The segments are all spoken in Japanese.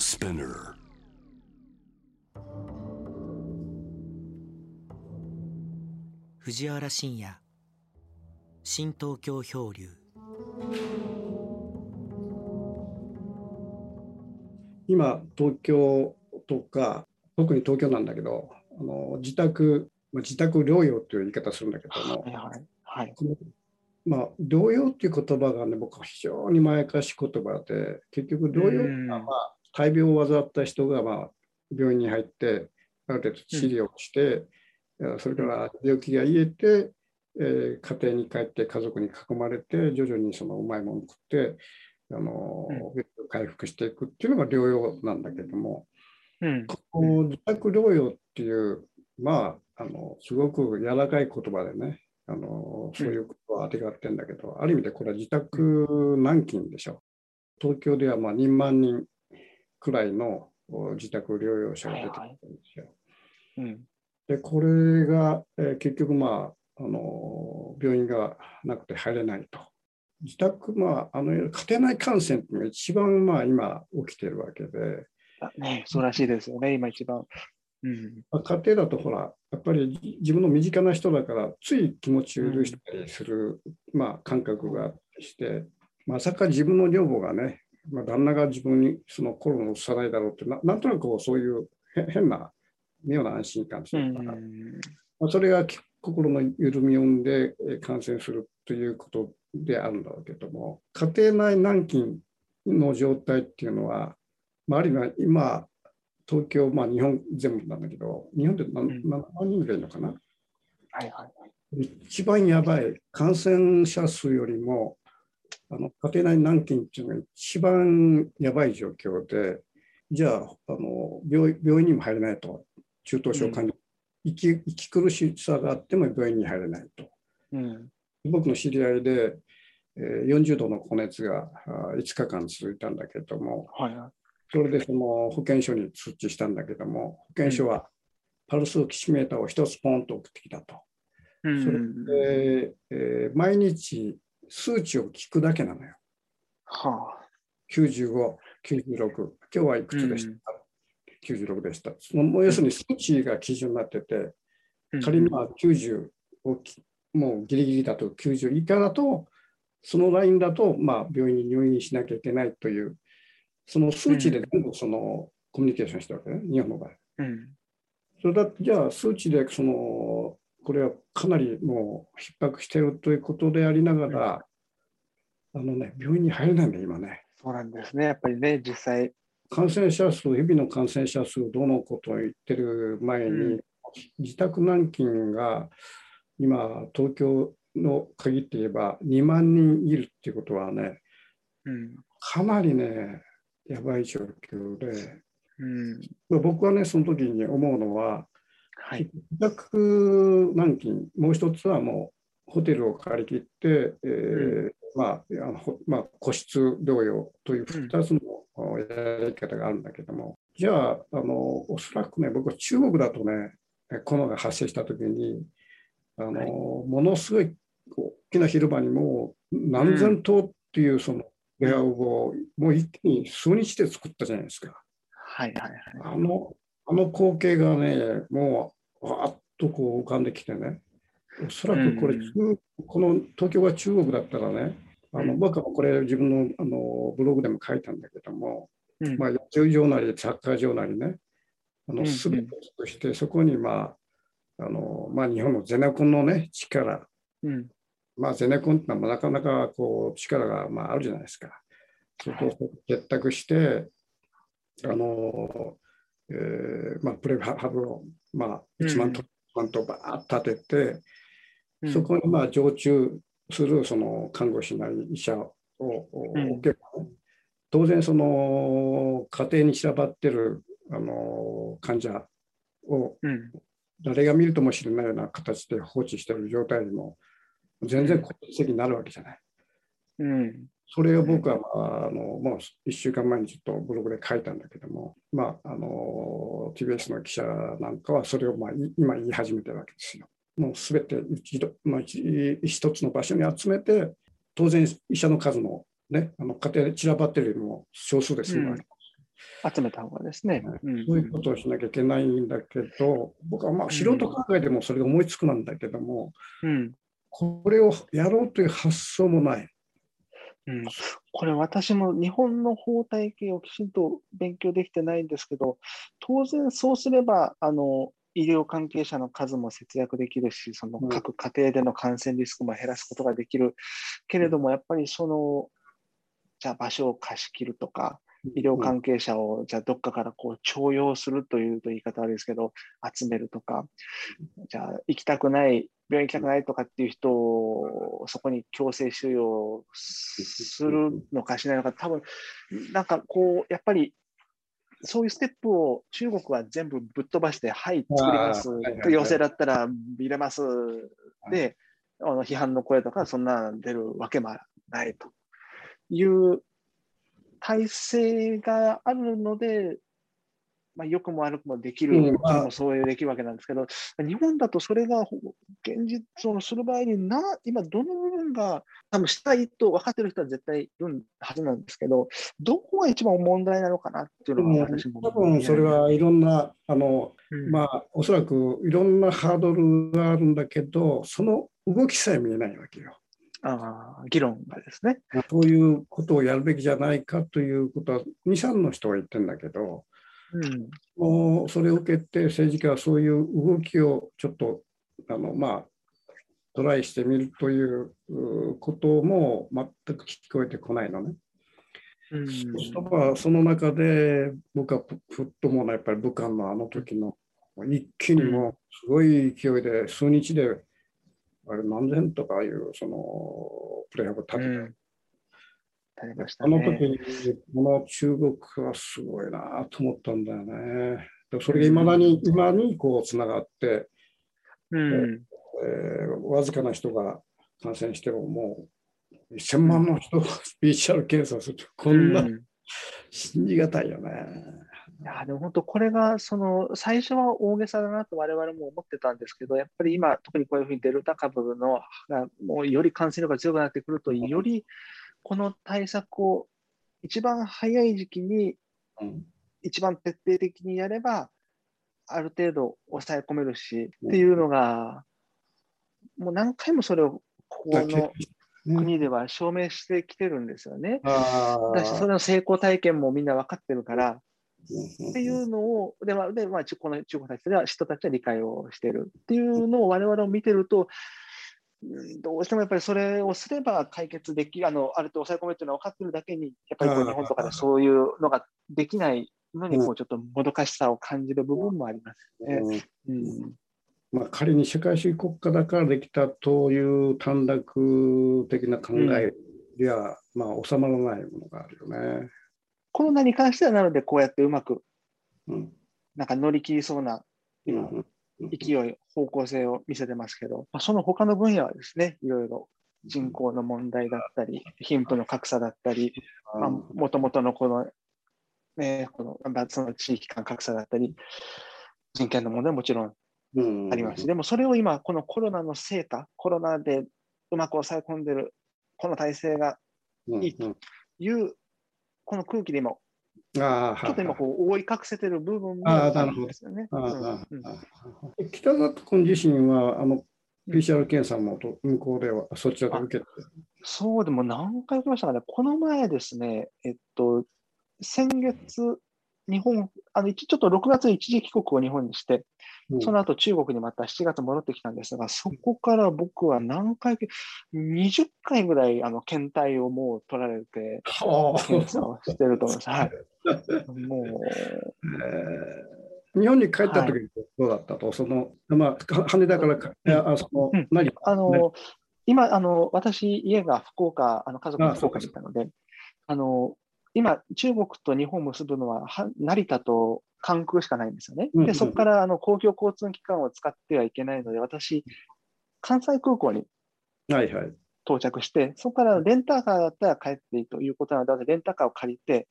Spinner. 藤原信也新東京漂流今東京とか特に東京なんだけどあの自宅、まあ、自宅療養という言い方するんだけども、はいはいはい。まあ、療養っていう言葉がね僕は非常にまやかし言葉で結局療養っていうのは、うんまあ、大病を患った人が、まあ、病院に入ってある程度治療をして、えーそれから病気が癒えて、えー家庭に帰って家族に囲まれて徐々にそのうまいものを食ってあの、うん回復していくっていうのが療養なんだけども。うん。この自宅療養っていう、まあ、あのすごく柔らかい言葉でね、あのそういうことはあてがってるんだけど、ある意味でこれは自宅軟禁でしょ。東京ではまあ2万人くらいのお自宅療養者が出てきてるんですよ。うん。で、これが、えー結局、まああの、病院がなくて入れないと。自宅、まあ、あの家庭内感染っていうのが一番、まあ、今起きてるわけで、あね、そうらしいですよね、今一番。うん。まあ家庭だとほら、やっぱりじ自分の身近な人だから、つい気持ち許したりする、まあ、感覚がして、まさか自分の女房がね、まあ、旦那が自分にそのコロナを移さないだろうってな、なんとなくこうそういうへ変な、妙な安心感とういうか、ん。まあ、それがき心の緩みを生んでえー感染するということであるんだろうけども、家庭内軟禁の状態っていうのは、まあ、あるいは今、東京、まあ、日本全部なんだけど、日本で何ん何万人ぐらいいるのかな、はいはい。一番やばい、感染者数よりも、あの家庭内軟禁っていうのが一番やばい状況で、じゃあ、あの病病院にも入れないと、中等症患者、生き生き苦しさがあっても病院に入れないと。うん。僕の知り合いで、えー40度の高熱があ5日間続いたんだけども、はいはい。それでその保健所に通知したんだけども、保健所はパルスオキシメーターを一つポンと送ってきたと。うん。それで、えー毎日数値を聞くだけなのよ。は95、96、今日はいくつでした、?96 でした。その要するに数値が基準になってて、あ。仮にまあ90をきもうギリギリだと90以下だと、そのラインだとまあ病院に入院しなきゃいけないという、その数値で全部そのコミュニケーションしてるわけね、日本の場合。うん。それだってじゃあ数値でそのこれはかなりもう逼迫しているということでありながら、あのね、病院に入れないんだよ、今ね。そうなんですね。やっぱりね、実際。感染者数、日々の感染者数、どのことを言ってる前に、うん自宅軟禁が今、東京の限って言えば2万人いるっていうことはね、うん。かなりね、やばい状況で、うん。僕はね、その時に思うのは、はい。自宅軟禁、もう一つはもうホテルを借り切って、えーまああのほまあ、個室療養という2つのおやり方があるんだけども、じゃああの、おそらくね、僕は中国だとね、コロナが発生したときにあの、はいものすごい大きな広場にもう何千棟っていうその部屋をもう一気に数日で作ったじゃないですか。はいはいはい。あのあの光景がね、もうわーっとこう浮かんできてね、おそらくこれ、うん中この東京が中国だったらね、あのうん。僕はこれ自分のあのブログでも書いたんだけども、うん。まあ、野球場なりサッカー場なりね、あのうん全てとして、そこに、まああのまあ、日本のゼネコンの、ね、力、うん。まあ、ゼネコンってのはなかなかこう力がまああるじゃないですか。そこを結託して、あのえーまあ、プレハブを、まあ、1万と万とバーッと立てて、うんそこにまあ常駐するその看護師なり医者をうん置けばね、当然その家庭に散らばってるあの患者をうん。誰が見るとも知れないような形で放置している状態にも全然効率的になるわけじゃない。うん。それを僕は、まあ、あのもう1週間前にちょっとブログで書いたんだけども、まあ、あの TBS の記者なんかはそれをまあい今言い始めてるわけですよ。もうすべて一度、まあ、一一つの場所に集めて、当然医者の数も、ね、あの家庭で散らばってるよりも少数でするわけ、集めた方がですね。うんそういうことをしなきゃいけないんだけど、僕はまあ素人考えてもそれが思いつくなんだけども、うんこれをやろうという発想もない。うん、これ私も日本の法体系をきちんと勉強できてないんですけど、当然そうすれば、あの、医療関係者の数も節約できるし、そのうん。各家庭での感染リスクも減らすことができる。けれども、やっぱりその、じゃあ場所を貸し切るとか、医療関係者をじゃあどっかからこう徴用するというと言い方悪いですけど、集めるとか、じゃあ行きたくない、病院行きたくないとかっていう人をそこに強制収容するのかしないのか、多分なんかこう、やっぱりそういうステップを中国は全部ぶっ飛ばして、はい、作ります。要請だったら入れますで、あの批判の声とかそんな出るわけもないと。いう体制があるので、まあ、良くも悪くもできる、そういうできるわけなんですけど、日本だとそれがほ現実をする場合にな、今どの部分が多分したいと分かってる人は絶対いるはずなんですけど、どこが一番問題なのかなっていうのが私も。多分それは、いろんな、あの、うんまあ、おそらくいろんなハードルがあるんだけど、その動きさえ見えないわけよ。あー議論がですね。そういうことをやるべきじゃないかということは、2、3の人は言ってるんだけど、うん。もうそれを受けて政治家はそういう動きをちょっとあの、まあ、トライしてみるといううことも全く聞こえてこないのね。うんそその中で僕はふふっともうやっぱり武漢のあの時の一気にもうすごい勢いで数日であれ何千とかいうそのプレイヤーを立てて、うんありましたあのね。時にこの中国はすごいなと思ったんだよね。でそれがいまだに今にこうつながって、うんえーわずかな人が感染してももう1000万の人が PCR 検査するとこんなうん信じがたいよね。いやでも本当、これがその最初は大げさだなと我々も思ってたんですけど、やっぱり今、特にこういうふうにデルタ株のがもうより感染力が強くなってくると、よりこの対策を一番早い時期に、うん。一番徹底的にやれば、ある程度抑え込めるし、うん。っていうのが、もう何回もそれをここのね国では証明してきてるんですよね。あだし、それの成功体験もみんな分かってるから、ーっていうのを、でまあでまあ、ちこの中国たちでは人たちは理解をしているっていうのを我々を見てると、うんどうしてもやっぱりそれをすれば解決できあの、ある程度抑え込めっていうのは分かってるだけに、やっぱり日本とかでそういうのができないのに、うん。こうちょっともどかしさを感じる部分もありますね。うん。うん。まあ、仮に社会主義国家だからできたという短絡的な考えでは、まあ、収まらないものがあるよね。コロナに関してはなので、こうやってうまくうんなんか乗り切りそうな勢い、方向性を見せてますけど、まあ、その他の分野はですね、いろいろ人口の問題だったり、貧富の格差だったり、まあ、もともとのこの、ね、このまあその地域間格差だったり、人権の問題ももちろんうん。あります。し、でもそれを今、このコロナの成果、コロナでうまく抑え込んでる、この体制がうんいいという、この空気で今、ちょっと今こう覆い隠せてる部分もああるーなるほど。んですよね。北里君自身はあの PCR 検査もと向こうではそちらで受けて、そうでも何回受けましたかね、この前ですね、えっと、先月、日本、あの一ちょっと6月に一時帰国を日本にして、うんその後中国にまた7月戻ってきたんですが、そこから僕は何回、20回ぐらいあの検体をもう取られて、はあ。検査をしてると思います。はい。もう、えー。日本に帰った時どうだったと、そのまあ、か羽田からか、あそのうん。何あの、今、あの、私、家が福岡、あの家族があ福岡にいたので、あの、今、中国と日本を結ぶのは、は成田と関空しかないんですよね。で、そこからあの公共交通機関を使ってはいけないので、私、関西空港にはいはい。到着して、そこからレンタカーだったら帰っていいということなので、私レンタカーを借りて、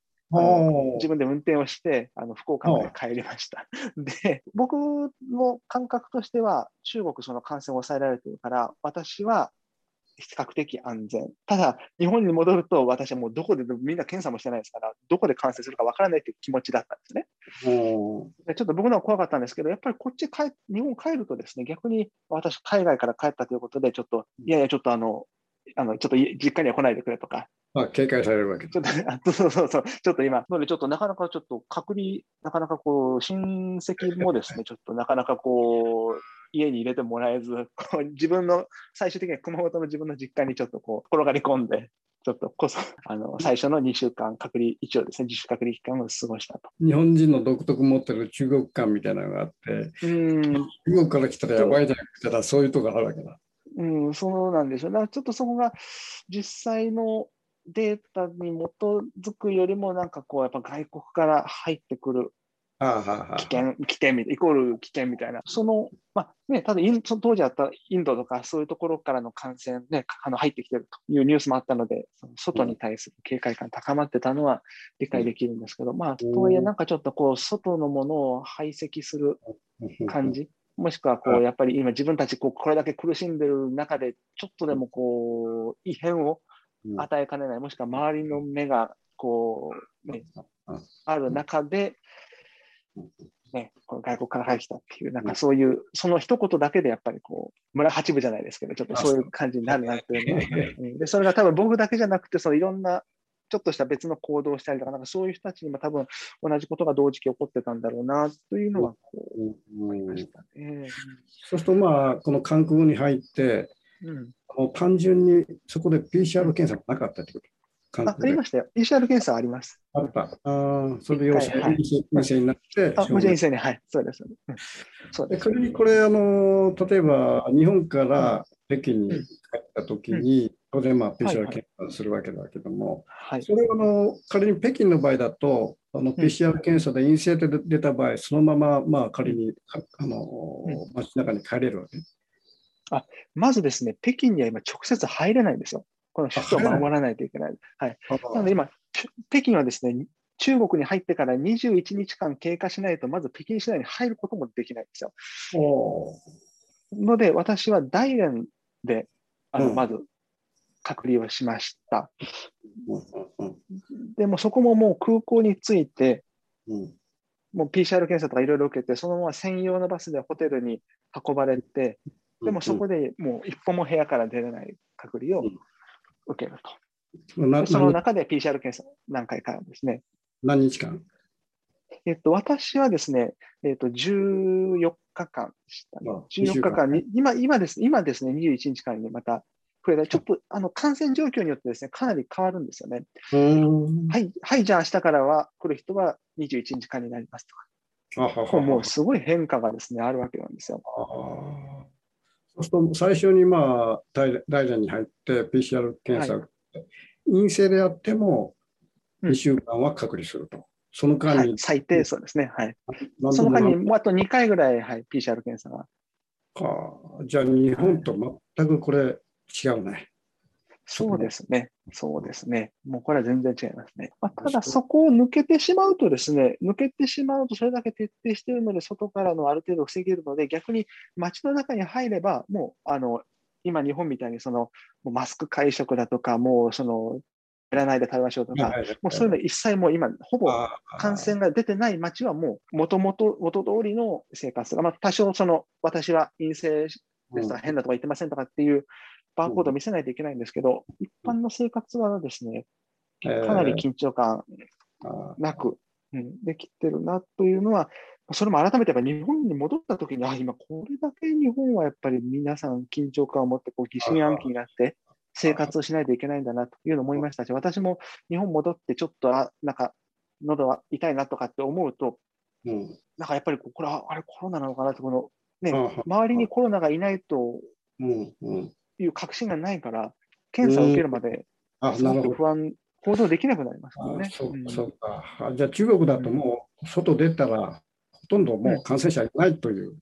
自分で運転をして、あの福岡まで帰りました。で、僕の感覚としては、中国、その感染を抑えられてるから、私は、比較的安全。ただ、日本に戻ると、私はもうどこで、みんな検査もしてないですから、どこで感染するかわからないという気持ちだったんですね。でちょっと僕のは怖かったんですけど、やっぱりこっち帰、日本帰るとですね、逆に私、海外から帰ったということで、ちょっと、いやいや、ちょっとあの、あのちょっと実家には来ないでくれとか、まあ、警戒されるわけちょっと、あそうそうそう、ちょっと今、なのでちょっとなかなかちょっと隔離、なかなかこう、親戚もですね、ちょっとなかなかこう、家に入れてもらえず、こう自分の、最終的には熊本の自分の実家にちょっとこう、転がり込んで、ちょっとこそ、あの、最初の2週間隔離、一応ですね、自主隔離期間を過ごしたと。日本人の独特持ってる中国感みたいなのがあって、うん、中国から来たらやばいじゃなくてたそういうとこあるわけだ。うん、そうなんでしょう。だからちょっとそこが実際のデータに基づくよりも、なんかこう、やっぱ外国から入ってくる危険、危険みたいイコール危険みたいな、その、まあね、ただ当時あったインドとかそういうところからの感染ね、あの入ってきてるというニュースもあったので、その外に対する警戒感高まってたのは理解できるんですけど、まあ、とはいえなんかちょっとこう、外のものを排斥する感じ、もしくはこう、やっぱり今自分たちこうこれだけ苦しんでる中で、ちょっとでもこう、異変をうん。与えかねない、もしくは周りの目がこう、ねうん、ある中で、ね、この外国から入ってきたっていう、なんかそういう、その一言だけでやっぱりこう、村八部じゃないですけど、ちょっとそういう感じになるなっていうのは、うん。で、それが多分僕だけじゃなくて、そのいろんな、ちょっとした別の行動をしたりとか、なんかそういう人たちにも多分同じことが同時期起こってたんだろうなというのはこう思いましたね。そうするとまあこの韓国に入ってうん、もう単純にそこで PCR 検査がなかったってこと。韓あありましたよ。PCR 検査あります。あった。あーそれで陽性はい陰性になって、あ、もちろん一斉に、はい、そうです。うんそうで。です仮にこれ、あの例えば日本から北京に帰ったときに、当然、まあ、PCR い検査するわけだけども、はい。それはあの仮に北京の場合だと、あの PCR 検査で陰性で出た場合、そのまま、まあ、仮にああのうん街中に帰れるわけ？まずですね、北京には今直接入れないんですよ。この首都を守らないといけない。はい。なので今、北京はですね、中国に入ってから21日間経過しないと、まず北京市内に入ることもできないんですよ。ので、私は大連で、あの、うんまず隔離をしました。でもそこももう空港に着いて、うんもう PCR 検査とかいろいろ受けて、そのまま専用のバスでホテルに運ばれて、でもそこでもう一歩も部屋から出れない隔離を受けると。その何中で PCR 検査何回かですね。何日間？えっと、私はですね、えっと、14日間でしたねあ。14日間に、今、今ですね、今ですね、21日間にまた増えた。ちょっと、あの、感染状況によってですね、かなり変わるんですよね。うんはい、はい、じゃあ明日からは来る人は21日間になりますとか。もうすごい変化がですね、あるわけなんですよ。すると最初にまあ大大連に入って PCR 検査を受けて、陰性であってもうん2週間は隔離すると。その間にはい、最低そうですね。はい。その間に、何もうあと2回ぐらい、はい、PCR 検査が。度かじゃあ日本と全くこれ違うね。そうですね。そうですね。もうこれは全然違いますね。まあ、ただそこを抜けてしまうとですね、抜けてしまうとそれだけ徹底しているので、外からのある程度防げるので、逆に街の中に入れば、もう、あの、今日本みたいにその、マスク会食だとか、もうその、やらないで食べましょうとか、もうそういうの一切もう今、ほぼ感染が出てない街はもう、もともと、元通りの生活が、まあ、多少その、私は陰性ですとか変なとか言ってませんとかっていうバーコードを見せないといけないんですけど、一般の生活はですね、えーかなり緊張感なく、うん、できてるなというのは、それも改めてやっぱ日本に戻った時に、あ、今これだけ日本はやっぱり皆さん緊張感を持ってこう疑心暗鬼になって生活をしないといけないんだなというのを思いました。し、私も日本戻ってちょっと、あ、なんか喉は痛いなとかって思うと、うん。なんかやっぱりこれはあれコロナなのかなって、このね、周りにコロナがいないとうんうんいう確信がないから、検査を受けるまで、すご。く不安、行動できなくなりますからね。あそううんそうか。あじゃあ中国だともう外出たらほとんどもう感染者いないという、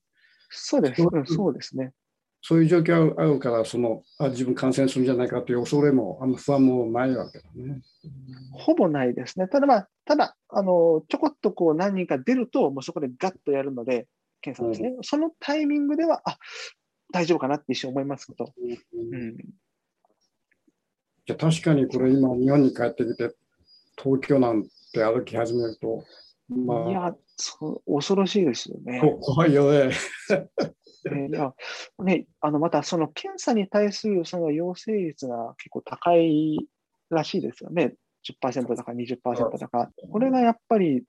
そうです、うんそうですね。そういう状況があるから、そのあ自分感染するんじゃないかという恐れも、あんま不安もないわけだね。ほぼないですね。ただまあ、ただ、あの、ちょこっとこう何人か出ると、もうそこでガッとやるので、検査ですね。そのタイミングでは、あ、大丈夫かなって一瞬思いますけど。うん。じゃ確かにこれ今日本に帰ってきて東京なんて歩き始めると、まあ、いやそう恐ろしいですよね。怖いよね。いやね、あのまたその検査に対するその陽性率が結構高いらしいですよね。10%だか20%だか。これがやっぱり、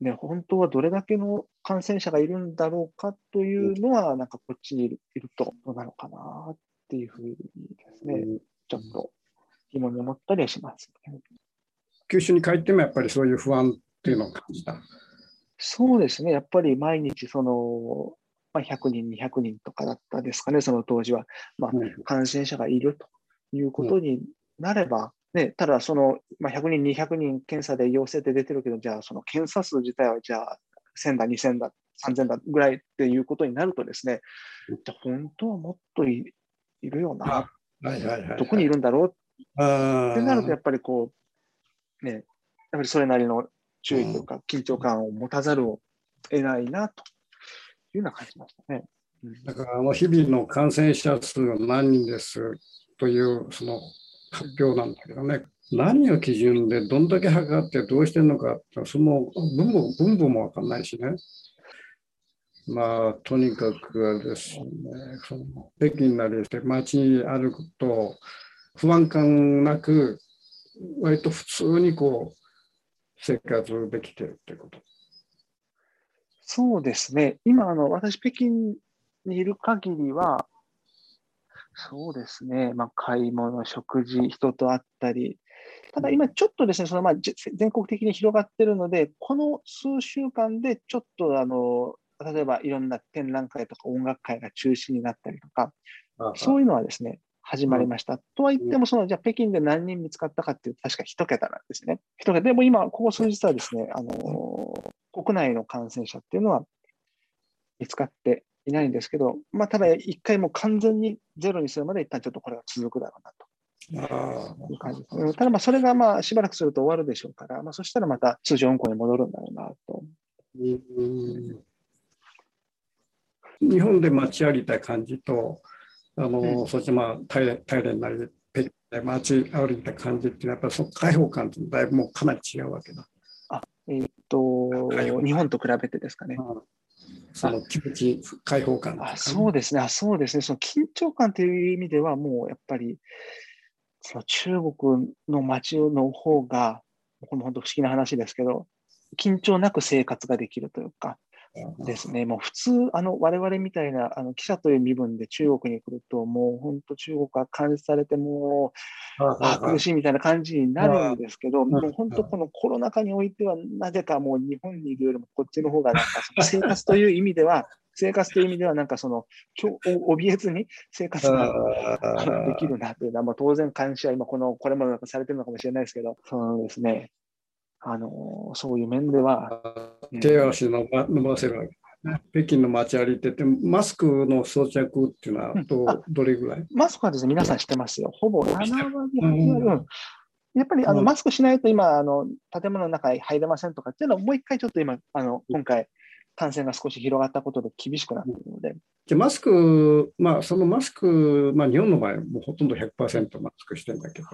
ね、本当はどれだけの感染者がいるんだろうかというのは、なんかこっちにいるとどうなのかなっていうふうにですね、ちょっと疑問に思ったりはします、ね。九州に帰ってもやっぱりそういう不安っていうのを感じた。そうですね、やっぱり毎日その、まあ、100人、200人とかだったですかね、その当時は、まあ、感染者がいるということになれば、ね、ただその、まあ、100人、200人検査で陽性って出てるけど、じゃあその検査数自体はじゃあ1000だ、2000だ、3000だぐらいっていうことになるとですね、じゃ本当はもっといるよな、どこにいるんだろうってなると、やっぱりこう、ね、やっぱりそれなりの注意とか、緊張感を持たざるを得ないなというのは感じましたね。だからあの日々の感染者数は何人ですというその発表なんだけどね、何を基準でどんだけ測ってどうしてるのかその分母分母も分かんないしね。まあ、とにかくあれですね、その北京なりして街に歩くと不安感なく、割と普通にこう生活できてるってこと。そうですね。今、あの、私、北京にいる限りは、そうですね。まあ、買い物、食事、人と会ったり。ただ今ちょっとですね、そのまあ全国的に広がってるので、この数週間でちょっとあの、例えばいろんな展覧会とか音楽会が中止になったりとか、そういうのはですね、始まりました。うん、とは言っても、その、じゃあ北京で何人見つかったかっていうと、確か一桁なんですね。一桁。でも今、ここ数日はですね、あの、国内の感染者っていうのは見つかっていないんですけど、まあ、ただ一回もう完全にゼロにするまで一旦ちょっとこれが続くだろうなと。いう感じですね。ただまあそれがまあしばらくすると終わるでしょうから、まあ、そしたらまた通常運行に戻るんだろうなと。日本で街歩いた感じと、あの、うん、そしてまあ大連大連なり街歩いた感じっていうのはやっぱりその開放感ってだいぶもうかなり違うわけだ。あえー、っと日本と比べてですかね。その気持ち、開放感、あそうですね、そうですね、その緊張感という意味では、もうやっぱり、その中国の街の方が、これも本当不思議な話ですけど、緊張なく生活ができるというか、ですね、もう普通、あの我々みたいなあの記者という身分で中国に来ると、もう本当、中国は監視されて、もう、あ苦しいみたいな感じになるんですけど、もう本当、このコロナ禍においては、なぜかもう日本にいるよりもこっちの方が、なんかその 生活という意味では、生活という意味では、なんかその、怯えずに生活ができるなというのは、まあ、当然監視は今、この、これまでされてるのかもしれないですけど、そうですね、あのそういう面では。手足伸ば伸ばせるわけ北京の街歩いてて、マスクの装着っていうのはど,、うどれぐらい？マスクはですね、皆さんしてますよ。ほぼ7割、うん、やっぱりあの、マスクしないと今あの、建物の中に入れませんとかっていうのは、もう一回ちょっと今、あの今回、感染が少し広がったことで厳しくなっているので。じゃマスク、まあ、そのマスク、まあ、日本の場合、もうほとんど100%マスクしてるんだけど、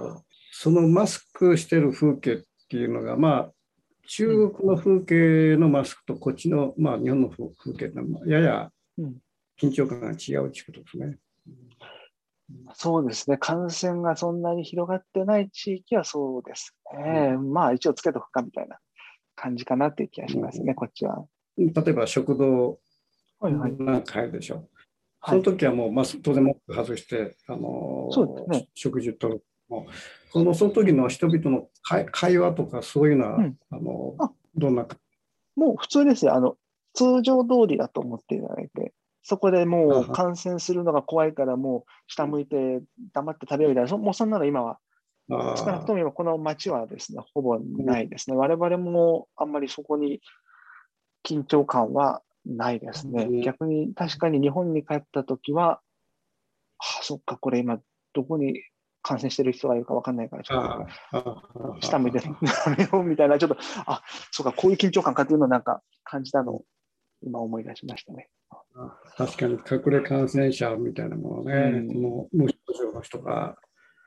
そのマスクしてる風景っていうのが、まあ、中国の風景のマスクとこっちの、まあ、日本の風景のやや緊張感が違うということですね。そうですね、感染がそんなに広がってない地域はそうですね、うん、まあ一応つけとくかみたいな感じかなっていう気がしますね、うん、こっちは。例えば食堂なんか入るでしょ。はい。はい、その時はもうマス当然マスク外して、あのーね、食事とるもそのその時の人々の会話とかそういうのは、うん、あのどんなもう普通ですよ。あの通常通りだと思っていただいてそこでもう感染するのが怖いからもう下向いて黙って食べるみたいなもうそんなの今は少なくとも今この町はですねほぼないですね、我々もあんまりそこに緊張感はないですね、逆に確かに日本に帰った時はあそっかこれ今どこに感染してる人がいるか分かんないから、ちょっと。下向いてダメよみたいな、ちょっと、あそうか、こういう緊張感かっていうのをなんか感じたのを今思い出しましたね。確かに隠れ感染者みたいなものね、うん、もう無症状の人が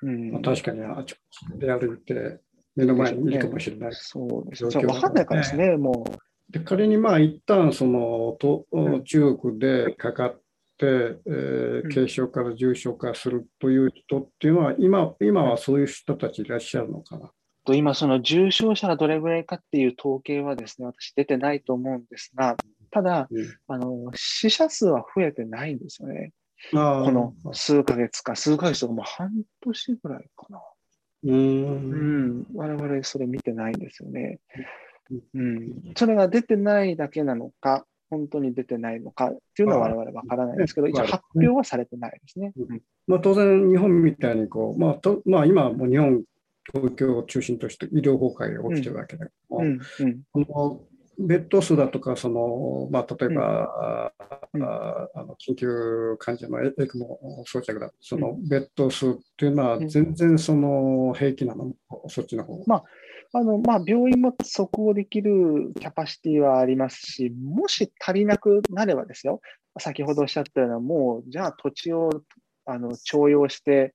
うん。まあ、確かにあちこちで歩いて目の前にいるかもしれない。そうです。ね。分かんないからですね、もで仮にまあ一旦そのとうん。中国でかかって、えーうん軽症から重症化するという人っていうのは今今はそういう人たちいらっしゃるのかな？う。と今、その重症者がどれぐらいかっていう統計はですね、私出てないと思うんですが、ただ、あの死者数は増えてないんですよね。この数ヶ月か、数ヶ月とかもう半年ぐらいかな。うん、我々それ見てないんですよね。うん、それが出てないだけなのか、本当に出てないのかっていうのは我々わからないですけど、あ一応発表はされてないですね。うん。まあ、当然、日本みたいにこう、まあとまあ、今日本、東京を中心として医療崩壊が起きてるわけだけども、うんうん。このベッド数だとか、そのまあ、例えば、うん。ああの緊急患者のエエクモ装着だ、そのベッド数っていうのはうん。全然その平気なの、そっちの方。まあのまあ、病院も即応できるキャパシティはありますし、もし足りなくなればですよ、先ほどおっしゃったような、もうじゃあ土地をあの徴用して、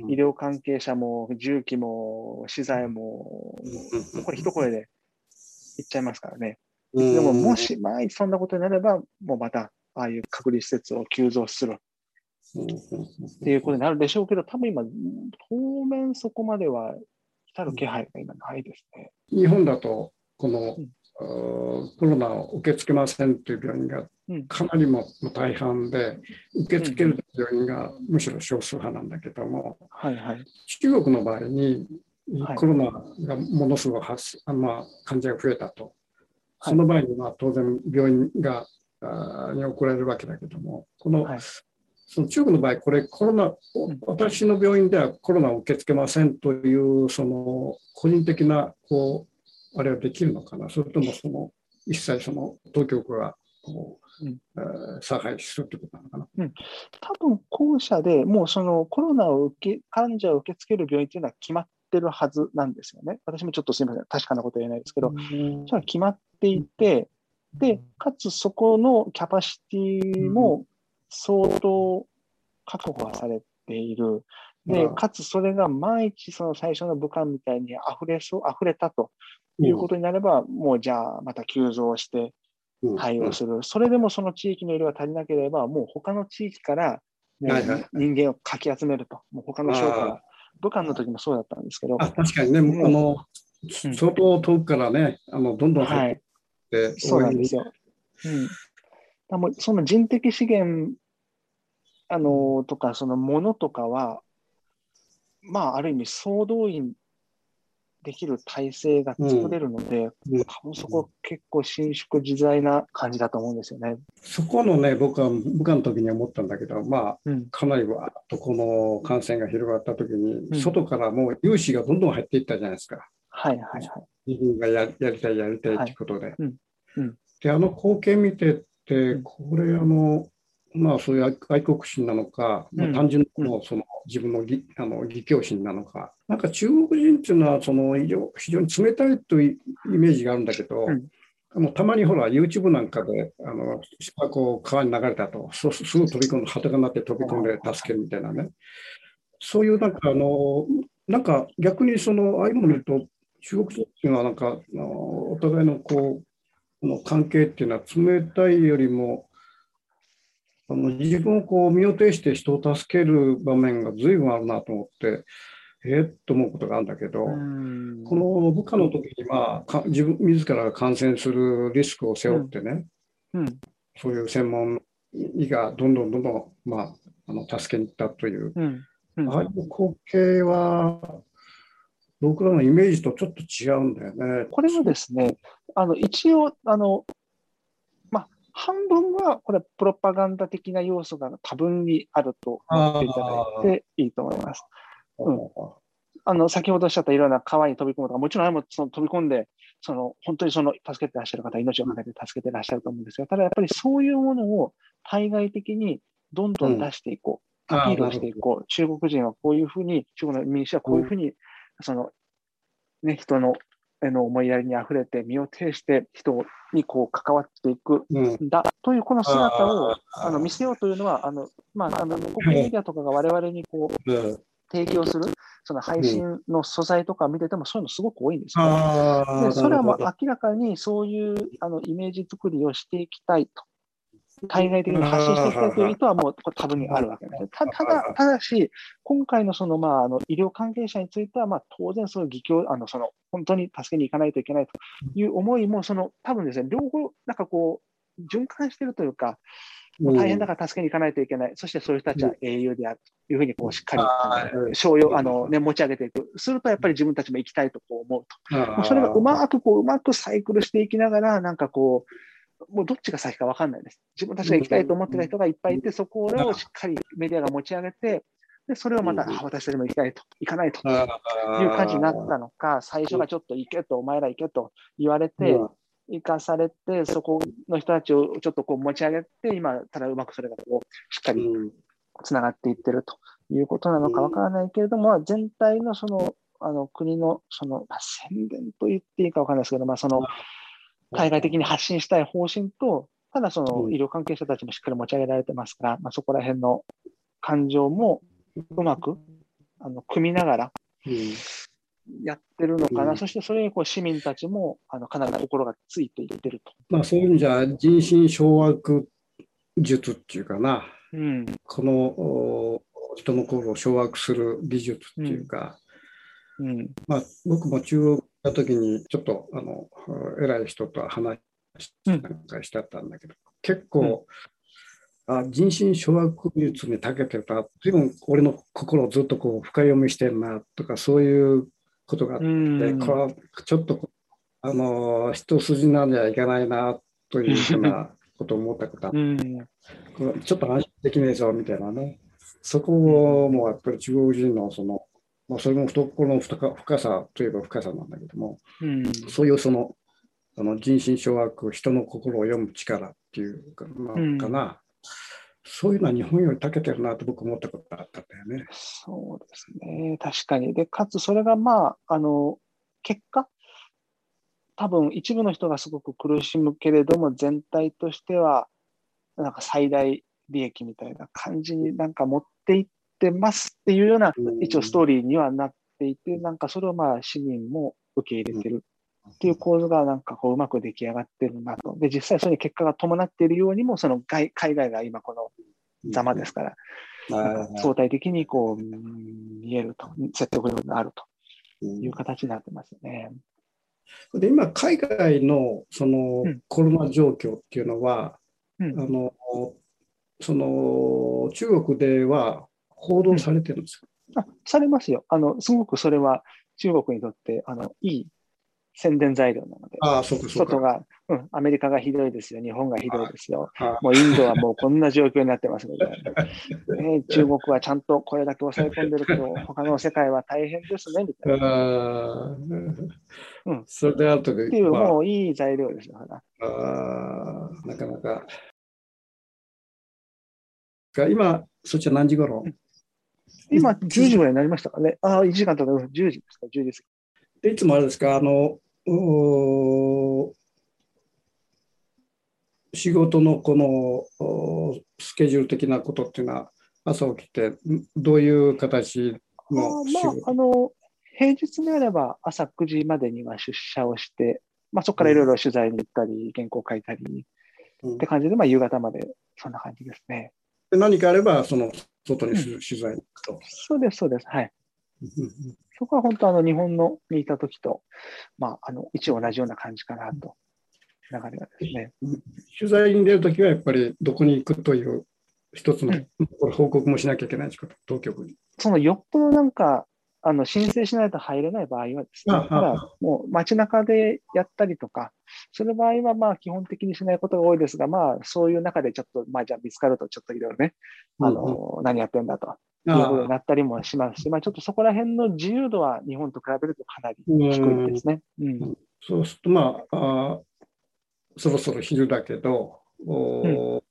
うん。医療関係者も重機も資材も、これ一声で言っちゃいますからね。うん。でも、もし万一そんなことになれば、もうまた、ああいう隔離施設を急増する。っていうことになるでしょうけど、多分今、当面そこまでは来る気配が今ないですね。日本だと、この、うん。コロナを受け付けませんという病院がうん。かなりも大半で、受け付ける病院がむしろ少数派なんだけども、はいはい。中国の場合にはい。コロナがものすごく発生、あまあ、患者が増えたと、はい。その場合にまあ当然病院がに送られるわけだけども、この,、はいその中国の場合、これコロナ、ん。私の病院ではコロナを受け付けませんという、その個人的なこうあれはできるのかな、それともその一切その当局がこう、うん。えー差配するということなのかな。多分後者でもうそのコロナを受け、患者を受け付ける病院っていうのは決まってるはずなんですよね。私もちょっとすみません、確かなことは言えないですけど、それは決まっていて、で、かつそこのキャパシティも相当確保はされている。でう、んかつそれが万一その最初の武漢みたいに溢れそう、溢れたということになれば、もうじゃあまた急増してうん対応する。それでもその地域の医療が足りなければ、もう他の地域からも人間をかき集めると。もう他の省かあら。武漢の時もそうだったんですけど、あ確かにね、うんあのうん相当遠くからね、あのどんどん入ってはい、そうなんですよ。うん、だもうその人的資源あのとか、そのものとかは、まあ、ある意味総動員できる体制が作れるので、うん多分そこ結構伸縮自在な感じだと思うんですよね。そこのね、僕は武漢の時に思ったんだけど、まあ、うん、かなりわーっとこの感染が広がった時に、うん外からもう融資がどんどん入っていったじゃないですか。はいはいはい。自分がややりたい、やりたいということで。うんうんで、あの光景見ててう、ん。これ、あの、まあ、そういう愛国心なのか、まあうん。単純なその自分の義あの義教心なのか、なんか中国人っていうのはその非常非常に冷たいというイメージがあるんだけど、うん。あのたまにほら、YouTube なんかで、あのこう川に流れたと、そうすすぐ飛び込んで、裸になって飛び込んで助けるみたいなね、そういうなんか、あのなんか逆にその、ああいうのを見ると、中国人っていうのは、なんか、あのお互いのこうこの関係っていうのは、冷たいよりも、あの自分をこう身を挺して人を助ける場面が随分あるなと思って、えー、っと思うことがあるんだけど、うん。この部下の時に、まあ、か自分自らが感染するリスクを背負ってね、うん。そういう専門医がどんどんどんどん、まあ、あの助けに行ったという、うん。うん。ああいう光景は、僕らのイメージとちょっと違うんだよね。これはですね、あの一応あの、まあ、半分はこれ、プロパガンダ的な要素が多分にあると思っていただいていいと思います。うん。あの先ほどおっしゃったような川に飛び込むとか、もちろんあれもその飛び込んで、その本当にその助けてらっしゃる方、命をかけて助けてらっしゃると思うんですが、ただやっぱりそういうものを対外的にどんどん出していこう、うん。アピールをしていこう、中国人はこういうふうに、中国の民主はこういうふうに、そのね、人のへの思いやりにあふれて、身を挺して人にこう関わっていくうん。んだというこの姿をあの見せようというのは、あのまあ、あの国営メディアとかが我々にこううん。提供する、その配信の素材とか見てても、そういうのすごく多いんですよ、ね。でそれはもう明らかにそういうあのイメージ作りをしていきたいと。対外的に発信していきたいという意図はもう多分にあるわけです。たただ、ただし、今回のその、まあ、あの医療関係者については、まあ、当然、そういう義教、あのその本当に助けに行かないといけないという思いも、その多分ですね、両方、なんかこう、循環しているというか、もう大変だから助けに行かないといけない、そしてそういう人たちは英雄であるというふうにこうしっかり商用あの、ね、持ち上げていく、するとやっぱり自分たちも行きたいとこう思うと。それがうまくこう、うまくサイクルしていきながら、なんかこう、もうどっちが先か分かんないです。自分たちが行きたいと思ってた人がいっぱいいて、そこをしっかりメディアが持ち上げて、でそれをまた、私たちも行きたいと、行かないと。いう感じになったのか、最初がちょっと行けと、お前ら行けと言われて、行かされて、そこの人たちをちょっとこう持ち上げて、今、ただうまくそれがこうしっかりうん。つながっていってるということなのかわからないけれども、全体のそのあの国のその、まあ、宣伝と言っていいかわからないですけど、まあ、その海外的に発信したい方針と、ただそのうん。医療関係者たちもしっかり持ち上げられてますから、まあ、そこら辺の感情もうまくあの組みながらうん。やってるのかな、うん。そしてそれにこう市民たちもあのかなり心がついていってると。まあそういう意味じゃ人心掌握術っていうかな、うん。このお人の心を掌握する技術っていうか、うん。まあ僕も中国た時にちょっとあの偉い人と話なんかしてたんだけど、結構、あ人心掌握術に長けてるな、随分俺の心をずっとこう深読みしてるなとかそういうことがあって、うん。これはちょっとあの一筋なんじゃいけないなというふうな ことを思ったことあっちょっと安心できねえぞみたいなね、そこもやっぱり中国人のその、まあ、それも懐の深さといえば深さなんだけども、うんそういうそのあの人心掌握、人の心を読む力っていうか,、まあうんかな、そういうのは日本より長けてるなと僕思ったことがあったんだよね。そうですね、確かに。で、かつそれがまあ、あの、結果、多分一部の人がすごく苦しむけれども、全体としては、なんか最大利益みたいな感じになんか持っていってますっていうような、うん。一応ストーリーにはなっていて、なんかそれをまあ市民も受け入れてるっていう構図がなんかこううまく出来上がってるなと。で、実際それに結果が伴っているようにも、その外海外が今このざまですから、相対的にこううん。見えると、説得力があるという形になってますよね。で今、海外のそのうん。コロナ状況っていうのは、うん。あのその中国では報道されてるんですか、あされますよあの。すごくそれは中国にとってあのいい宣伝材料なので、ああ、そうか、そうか。外が、うん、アメリカがひどいですよ、日本がひどいですよ、あもうインドはもうこんな状況になってますみたいな、ね、中国はちゃんとこれだけ抑え込んでるけど、他の世界は大変ですねみたいな。あうんそれで後で、っていう、まあもういい材料ですよ。あーなかなか。が今、そっちは何時頃？今、10時ぐらいになりましたかね。ああ、1時間とか、うん10時ですか、10時です。でいつもあれですか、あの、仕事のこのスケジュール的なことっていうのは、朝起きて、んどういう形あの仕ーまあ、あ事？の、平日であれば朝9時までには出社をして、まあ、そこからいろいろ取材に行ったり、原稿書いたりうんって感じで、まあ、夕方までそんな感じですね。で何かあれば、その外に取取材に行くと。そうです、そうです。はい。うんそこは本当、あの、日本のにいた時と、まあ、あの、一応同じような感じかなと、流れがですね。取材に出るときは、やっぱりどこに行くという一つの、うんこれ報告もしなきゃいけないんですか、当局に。そのよっぽどなんか、あの申請しないと入れない場合はですね、だもう街中でやったりとか、する場合はまあ基本的にしないことが多いですが、まあそういう中でちょっと、まあじゃあ見つかるとちょっといろいろね、あの、何やってんだということになったりもしますし、まあちょっとそこら辺の自由度は日本と比べるとかなり低いですね。うん。そうすると、まあ、あーそろそろ昼だけど、おー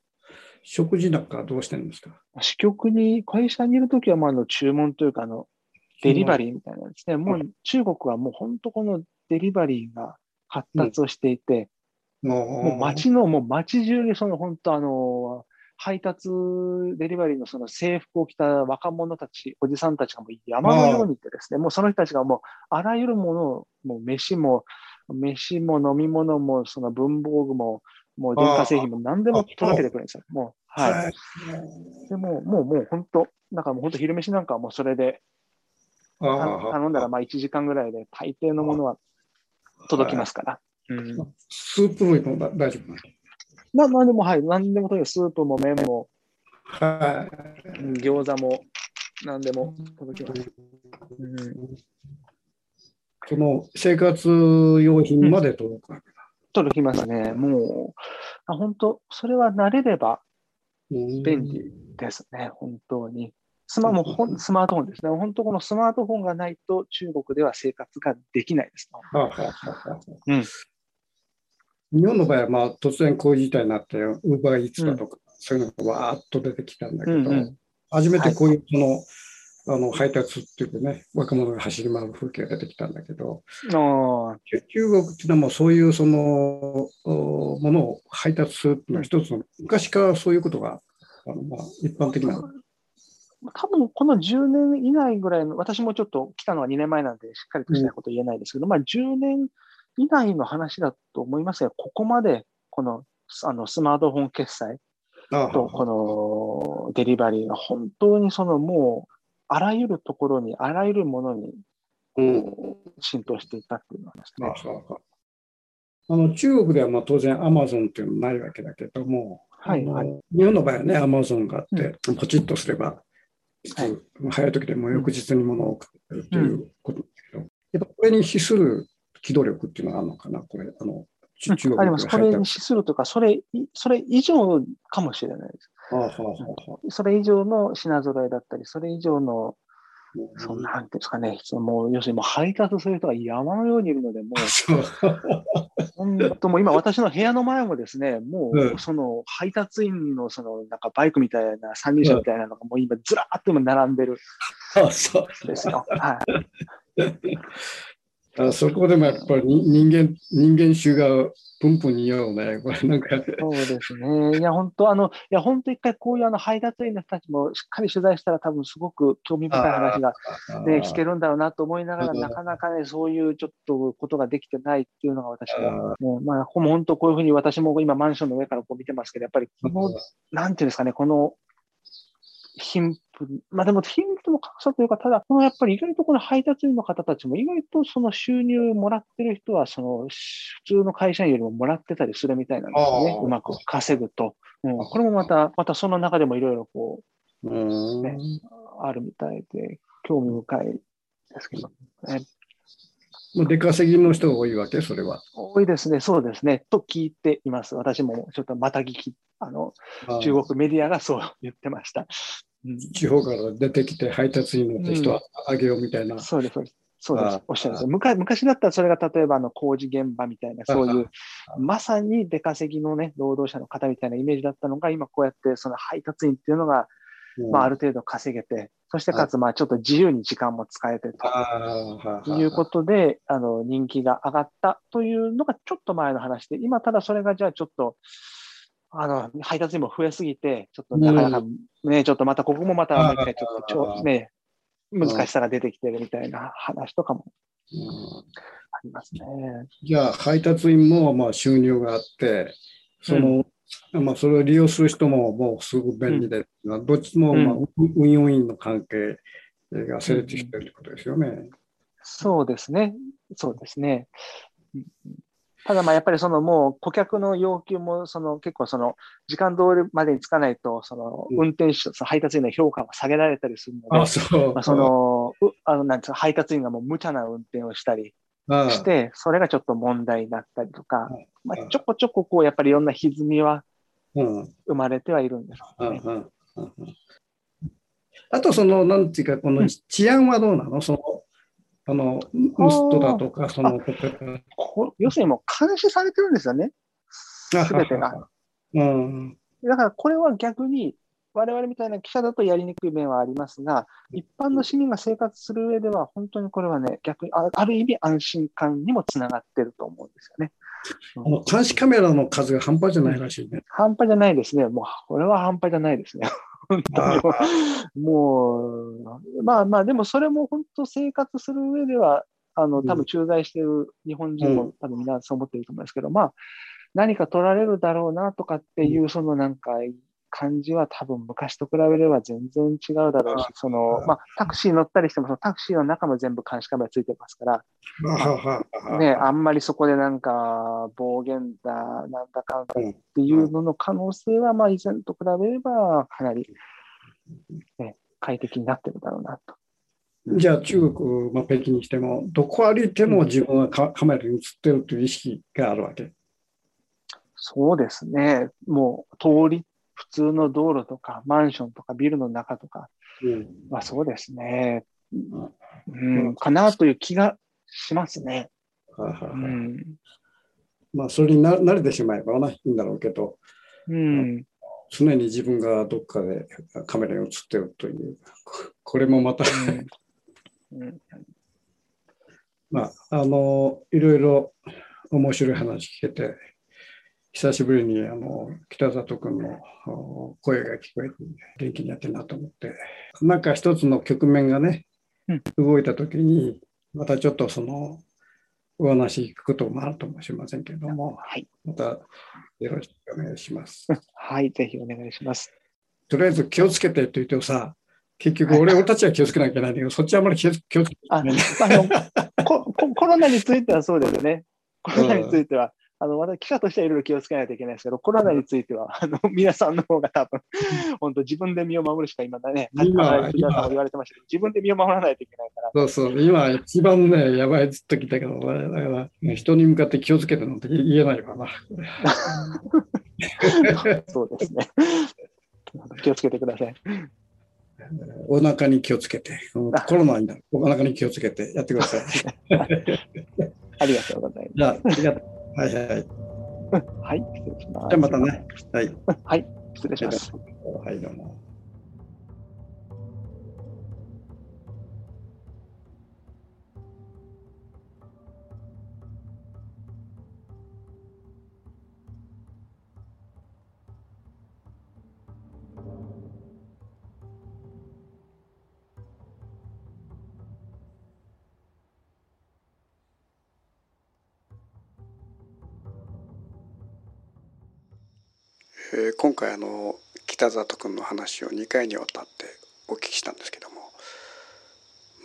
食事なんかはどうしてるんですか？支局に、会社にいるときは、まあ、あの注文というか、あの、デリバリーみたいなですね、もう中国はもう本当このデリバリーが発達をしていて、もうも街の、もう街中にその本当あの、配達デリバリーのその制服を着た若者たち、おじさんたちがもう山のようにいてですね、もうその人たちがもうあらゆるものを、もう飯も、飯も飲み物も、その文房具も、もう電化製品も何でも届けてくれるんですよ。もう、はい。でも、もう、もう本当、だからもう本当昼飯なんかはもうそれで、頼んだらまあ1時間ぐらいで大抵のものは届きますから。うん、スープ類も大丈夫な何でも、はい。何でもとにかくスープも麺も、はい、餃子も何でも届きます。うん、その生活用品まで届くわけだ。届きますね。もう、あ本当、それは慣れれば便利ですね、本当に。スマもスマートフォンですね。本当、このスマートフォンがないと中国では生活ができないです。うん、日本の場合は、まあ、突然こういう事態になって、ウーバーイーツだとか、うん、そういうのがわーっと出てきたんだけど、うんうん、初めてこういうその、はいあの配達っていうね、若者が走り回る風景が出てきたんだけど、中国っていうのはもうそういうそのものを配達するっていうのは一つの、昔からそういうことがあの、まあ、一般的な多分この10年以内ぐらいの、私もちょっと来たのは2年前なんで、しっかりとしたこと言えないですけど、うん、まあ10年以内の話だと思いますが、ここまでこのあのスマートフォン決済とこのデリバリーが本当にそのもうあらゆるところに、あらゆるものに、浸透していたっていうのはですね。あの中国ではまあ当然アマゾンっていうのはないわけだけども、はいはい、日本の場合はね、アマゾンがあって、うん、ポチッとすれば、はい、早い時でも翌日に物を送るということですけど、うん、やっぱこれに資する機動力っていうのはあるのかな、これ。あの中国あります。これに資するとか、それ、それ以上かもしれないです。それ以上の品揃えだったり、それ以上の、そんなんですかね、そのもう要するにもう配達する人が山のようにいるので、もう、本当もう今私の部屋の前もですね、もうその配達員のそのなんかバイクみたいな、三輪車みたいなのがもう今ずらーっと今並んでる。ですよ。はい。あそこでもやっぱり人間、人間種がプンプンに言うね、これなんか。そうですね。いや、本当、あの、いや、本当一回こういうあの配達員の人たちもしっかり取材したら多分すごく興味深い話が、ね、聞けるんだろうなと思いながら、なかなかね、そういうちょっとことができてないっていうのが私は、もう、まあ、本当こういうふうに私も今マンションの上からこう見てますけど、やっぱりこの、なんていうんですかね、この貧富、まあでも貧富の格差というか、ただ、やっぱり意外とこの配達員の方たちも意外とその収入もらってる人は、その普通の会社員よりももらってたりするみたいなんですよね。うまく稼ぐと。うん、これもまた、またその中でもいろいろこう、ね、あるみたいで、興味深いですけど、ね。出稼ぎの人が多いわけ、それは。多いですね、そうですね。と聞いています。私もちょっとまた聞き、あの、中国メディアがそう言ってました。地方から出てきて配達員の人はあげようみたいな。うん、そうです、そうです。そうです。おっしゃると昔昔だったらそれが例えばあの工事現場みたいな、そういう、まさに出稼ぎのね、労働者の方みたいなイメージだったのが、今こうやってその配達員っていうのが、まあ、ある程度稼げて、そしてかつ、まあ、ちょっと自由に時間も使えてということで、あの、人気が上がったというのがちょっと前の話で、今ただそれがじゃあちょっと、あの、配達員も増えすぎて、ちょっとなかなかね、うん、ちょっとまたここもまたちょっとね、難しさが出てきてるみたいな話とかもありますね。じゃあ、配達員もまあ収入があって、その、うん、まあ、それを利用する人ももうすごく便利で、うん、どっちもまあ運用員の関係が成立してるってことですよね。そうですね。そうですね。ただまあやっぱりそのもう顧客の要求もその結構その時間通りまでにつかないとその運転手、その配達員の評価が下げられたりするので、あそう。まあ、そのあのなんつう配達員がもう無茶な運転をしたりして、それがちょっと問題だったりとか、まあ、ちょこちょここうやっぱりいろんな歪みは生まれてはいるんですね。あとそのなんていうかこの治安はどうなの、そのあの、ムストだとか、その、要するにもう監視されてるんですよね。すべてが。うん。だからこれは逆に、我々みたいな記者だとやりにくい面はありますが、一般の市民が生活する上では、本当にこれはね、逆にあ、ある意味安心感にもつながってると思うんですよね。あの監視カメラの数が半端じゃないらしいね。半端じゃないですね。もう、これは半端じゃないですね。本当に。もう、まあまあ、でもそれも本当生活する上では、あの、多分駐在している日本人も多分皆そう思ってると思うんですけど、まあ、何か取られるだろうなとかっていう、そのなんか、感じは多分昔と比べれば全然違うだろうし、その、まあ、タクシー乗ったりしても、そのタクシーの中も全部監視カメラついてますから、ね、あんまりそこでなんか暴言だ、なんだかんだっていうのの可能性は、まあ、以前と比べればかなり、ね、快適になってるだろうなと。じゃあ中国、まあ、北京にしても、どこ歩いても自分はカメラに映ってるという意識があるわけ？そうですね。もう通り普通の道路とかマンションとかビルの中とか。まあそうですね、うん、かなという気がしますね。まあそれにな慣れてしまえばいいんだろうけど、うん、常に自分がどっかでカメラに映ってるという。これもまたうん、まああのいろいろ面白い話聞けて久しぶりにあの北里君の声が聞こえて元気にやってるなと思ってなんか一つの局面がね、うん、動いた時にまたちょっとそのお話聞くこともあるともしれませんけども、はい、またよろしくお願いします。はい、ぜひお願いします。とりあえず気をつけてと言ってもさ、結局俺、俺たちは気をつけなきゃいけないんだけど、そっちはあまり気をつけない、あコ。コロナについてはそうですね。コロナについては、あの、私、記者としてはいろいろ気をつけないといけないですけど、コロナについては、あの、皆さんの方が多分、本当自分で身を守るしか今だね、今、今さんも言われてましたけど、自分で身を守らないといけないから。そうそう、今一番ね、やばいずっと聞いたけど、だから、人に向かって気をつけてなんて言えないかな。そうですね。気をつけてください。お腹に気をつけて、コロナになる、お腹に気をつけてやってください。ありがとうございます。はいはい。はい、失礼します。じゃあまたね。はい。はい、失礼します。はい、どうも。えー、今回あの北里君の話を2回にわたってお聞きしたんですけども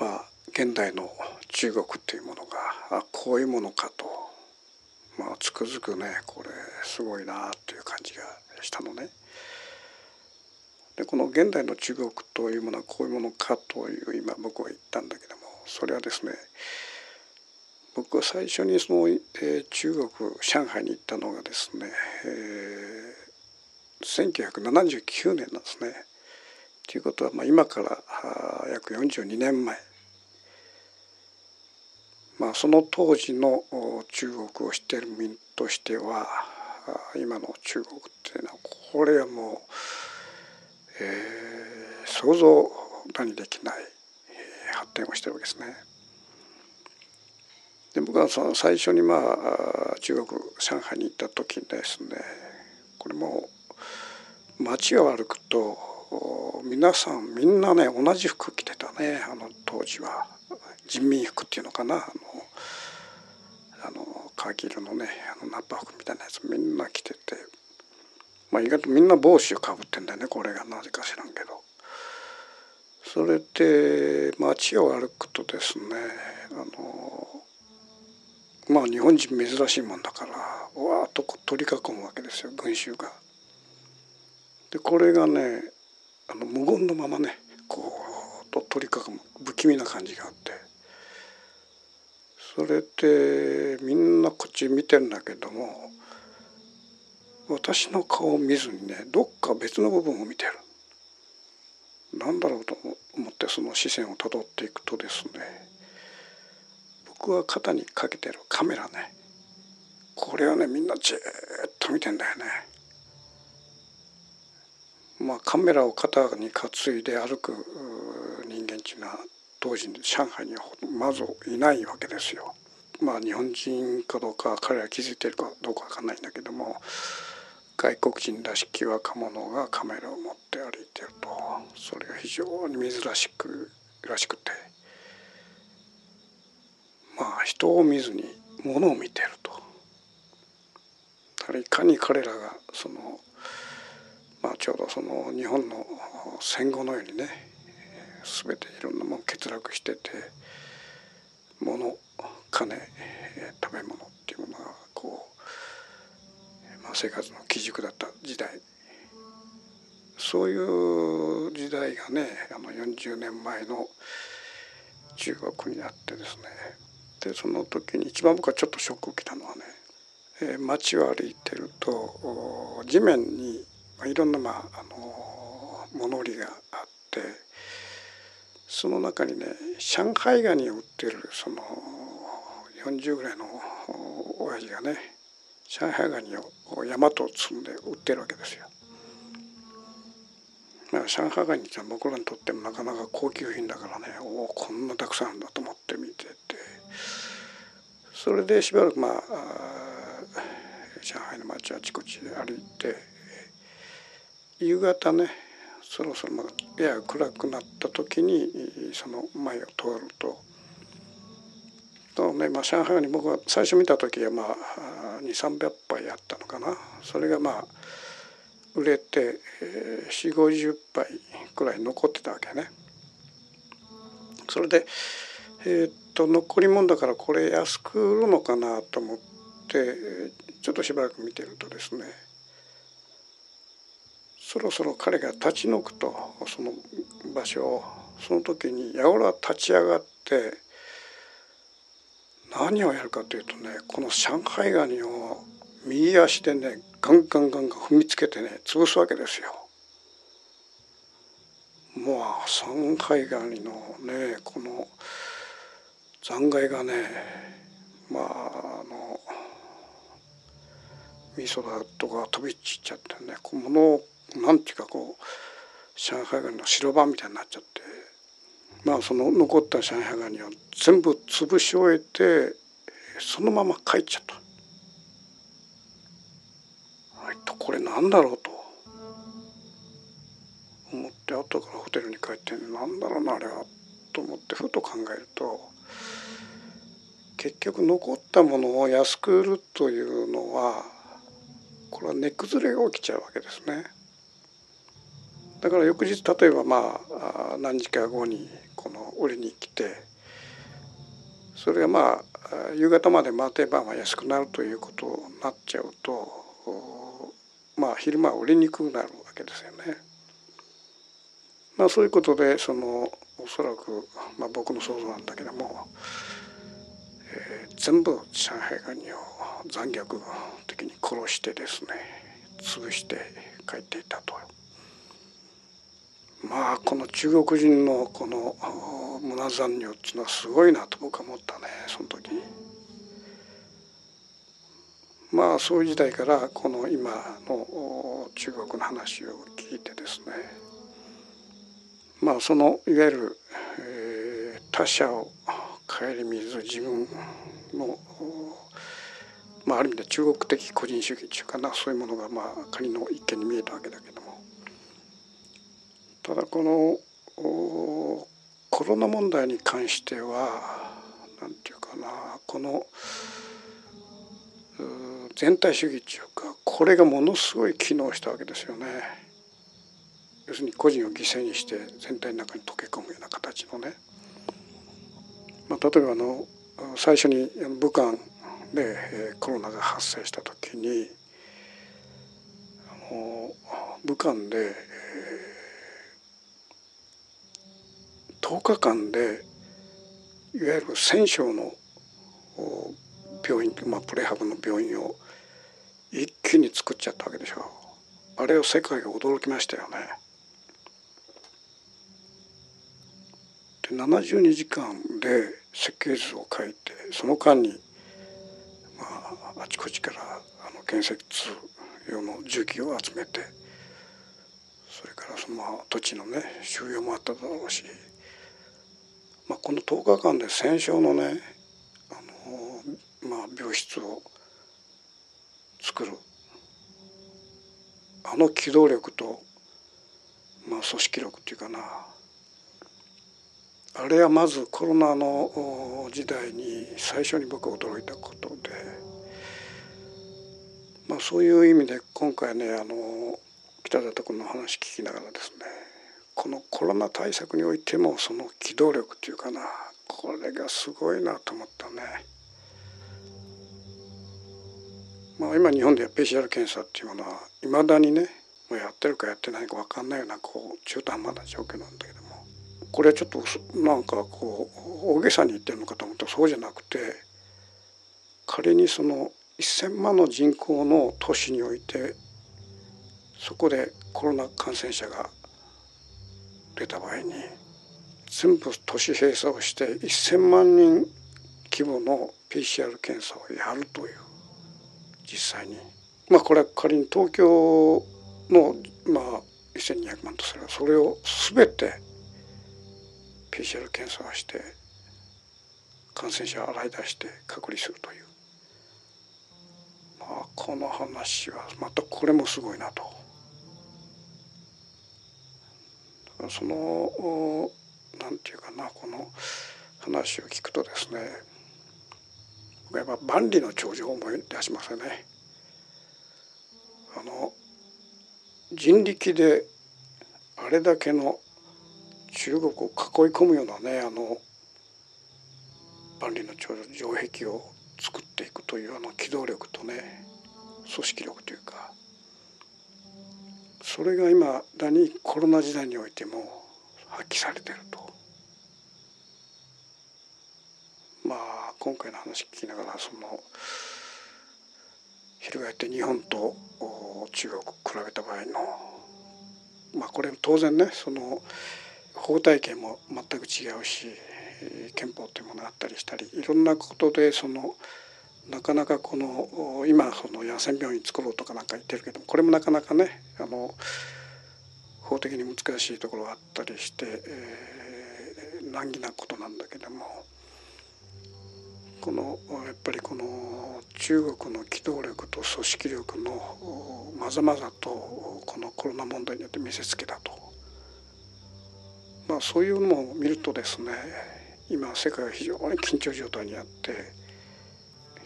まあ現代の中国というものがあこういうものかと、まあ、つくづくねこれすごいなという感じがしたのね。でこの現代の中国というものはこういうものかという今僕は言ったんだけどもそれはですね僕は最初にその、えー、中国上海に行ったのがですね、え1979年なんですね。ということは、まあ、今から約42年前、まあ、その当時の中国を知っている民としては今の中国っていうのはこれはもう、えー、想像にできない発展をしてるわけですね。で僕はその最初にまあ中国上海に行った時ですねこれも街を歩くと皆さんみんなね同じ服着てたね。あの当時は。人民服っていうのかな。あのあのカーキ色のねあのナッパ服みたいなやつみんな着てて。まあ意外とみんな帽子をかぶってんだよねこれが。なぜか知らんけど。それで街を歩くとですねあのまあ日本人珍しいもんだからわーっと取り囲むわけですよ群衆が。でこれがねあの無言のままねこうと取り囲む不気味な感じがあってそれでみんなこっち見てんだけども私の顔を見ずにねどっか別の部分を見てる。なんだろうと思ってその視線をたどっていくとですね僕は肩にかけてるカメラねこれをねみんなじーっと見てんだよね。まあ、カメラを肩に担いで歩く人間っていうのは当時上海にはまずいないわけですよ。まあ日本人かどうか彼ら気づいてるかどうかわかんないんだけども外国人らしき若者がカメラを持って歩いてるとそれが非常に珍しくらしくてまあ人を見ずに物を見てると。いかに彼らがその、まあ、ちょうどその日本の戦後のようにね全ていろんなもの欠落してて物金食べ物っていうものがこう、まあ、生活の基軸だった時代。そういう時代がねあの40年前の中国にあってですね。でその時に一番僕はちょっとショックを受けたのはね街を歩いてると地面にまあいろんな、まあ、あの物売りがあってその中にね上海ガニを売ってるその40ぐらいの親父がね上海ガニを山と積んで売ってるわけですよ。まあ、上海ガニって僕らにとってもなかなか高級品だからねおおこんなたくさんあるんだと思って見ててそれでしばらくまあ上海の街あちこちで歩いて夕方ねそろそろやや暗くなった時にその前を通るととねまあ、上海に僕は最初見た時はまあ2300杯あったのかなそれがまあ売れて4 5 0杯くらい残ってたわけね。それで、えー、っと残り物だからこれ安く売るのかなと思ってちょっとしばらく見てるとですねそろそろ彼が立ち退くとその場所をその時に八百は立ち上がって何をやるかというとねこの上海ガニを右足でねガンガンガンガン踏みつけてね潰すわけですよ。もう上海ガニのねこの残骸がねまああの味噌だとか飛び散っちゃってねこう物なんていうかこう上海ガニの白番みたいになっちゃってまあその残った上海ガニを全部潰し終えてそのまま帰っちゃった。はいとこれなんだろうと思って後からホテルに帰ってなんだろうなあれはと思ってふと考えると結局残ったものを安く売るというのはこれは値崩れが起きちゃうわけですね。だから翌日例えばまあ何時か後にこの売りに来てそれがまあ夕方まで待てばまあ安くなるということになっちゃうとまあ昼間は売りにくくなるわけですよね。まあそういうことでそのおそらく、まあ、僕の想像なんだけども、えー、全部上海ガニを残虐的に殺してですね潰して帰っていたと。まあこの中国人のこの胸残尿っていうのはすごいなと僕は思ったねその時。まあそういう時代からこの今の中国の話を聞いてですねまあそのいわゆる、えー、他者を顧みず自分のまあ、ある意味で中国的個人主義っていうかなそういうものがまあ仮の一見に見えたわけだけどただこのコロナ問題に関しては何て言うかなこの全体主義っていうかこれがものすごい機能したわけですよね。要するに個人を犠牲にして全体の中に溶け込むような形のね。まあ、例えばあの最初に武漢でコロナが発生した時に武漢で10日間でいわゆる1,000床の病院、まあ、プレハブの病院を一気に作っちゃったわけでしょあれを世界が驚きましたよね。で72時間で設計図を書いてその間にまああちこちからあの建設用の重機を集めてそれからその土地のね収容もあっただろうし、まあ、この10日間で戦勝のねあのまあ、病室を作る。あの機動力と、まあ、組織力っていうかな。あれはまずコロナの時代に最初に僕は驚いたことで、まあ、そういう意味で今回ねあの北里君の話聞きながらですね。このコロナ対策においてもその機動力っていうかなこれがすごいなと思ったね。まあ、今日本では PCR 検査っていうものはいまだにねもうやってるかやってないか分かんないようなこう中途半端な状況なんだけどもこれはちょっとなんかこう大げさに言ってるのかと思ったらそうじゃなくて仮にその1,000万の人口の都市においてそこでコロナ感染者が出た場合に全部都市閉鎖をして1,000万人規模の PCR 検査をやるという実際にまあこれは仮に東京のまあ1,200万とすればそれを全て PCR 検査をして感染者を洗い出して隔離するという、まあ、この話はまたこれもすごいなと。そのなんていうかなこの話を聞くとですね僕はやっぱ万里の長城を思い出しますよね。あの人力であれだけの中国を囲い込むようなねあの万里の長城壁を作っていくというあの機動力とね組織力というかそれが今だにコロナ時代においても発揮されてると。まあ今回の話聞きながらその翻って日本と中国比べた場合のまあこれ当然ねその法体系も全く違うし憲法というものがあったりしたりいろんなことでそのなかなかこの今その野戦病院作ろうとかなんか言ってるけどこれもなかなかねあの法的に難しいところがあったりして、えー、難儀なことなんだけどもこのやっぱりこの中国の機動力と組織力のまざまざとこのコロナ問題によって見せつけたと、まあ、そういうのを見るとですね今世界は非常に緊張状態にあって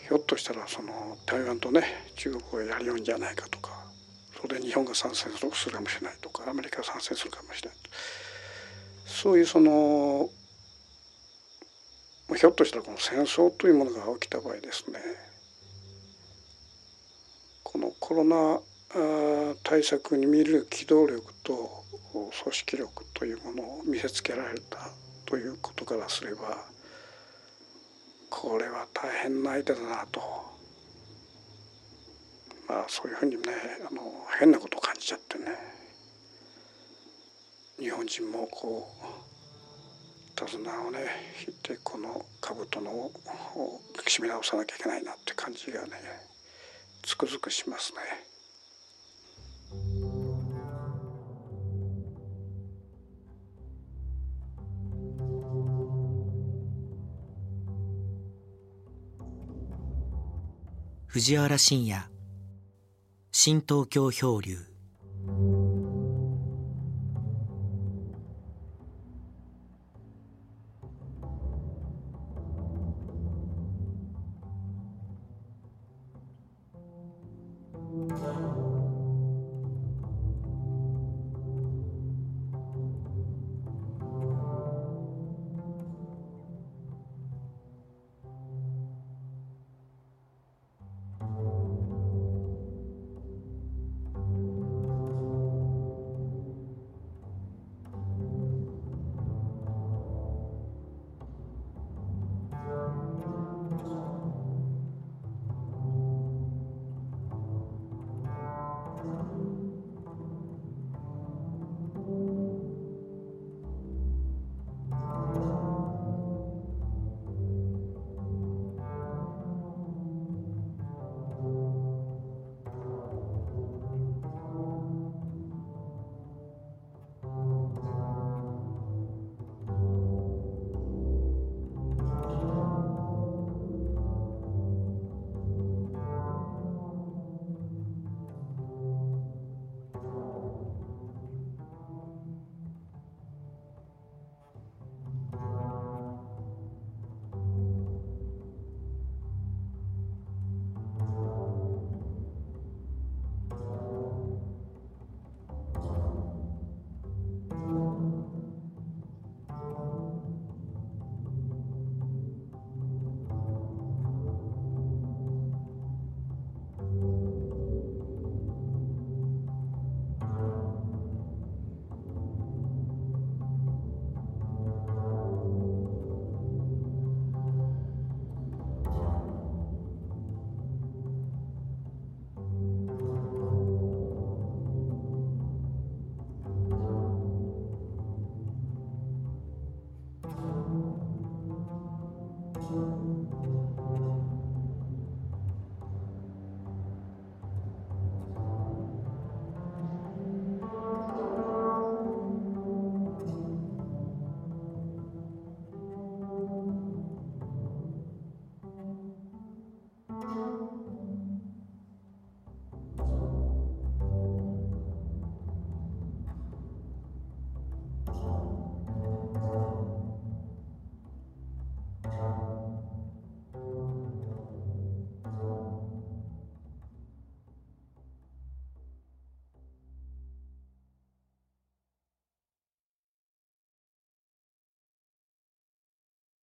ひょっとしたらその台湾とね中国がやるようんじゃないかとかそれで日本が参戦するかもしれないとかアメリカが参戦するかもしれないそういうそのひょっとしたらこの戦争というものが起きた場合ですねこのコロナ対策に見る機動力と組織力というものを見せつけられたということからすればこれは大変な相手だなとまあそういうふうにねあの変なことを感じちゃってね日本人もこう手綱をね引いてこの兜のを締め直さなきゃいけないなって感じがねつくづくしますね。藤原信也。新東京漂流。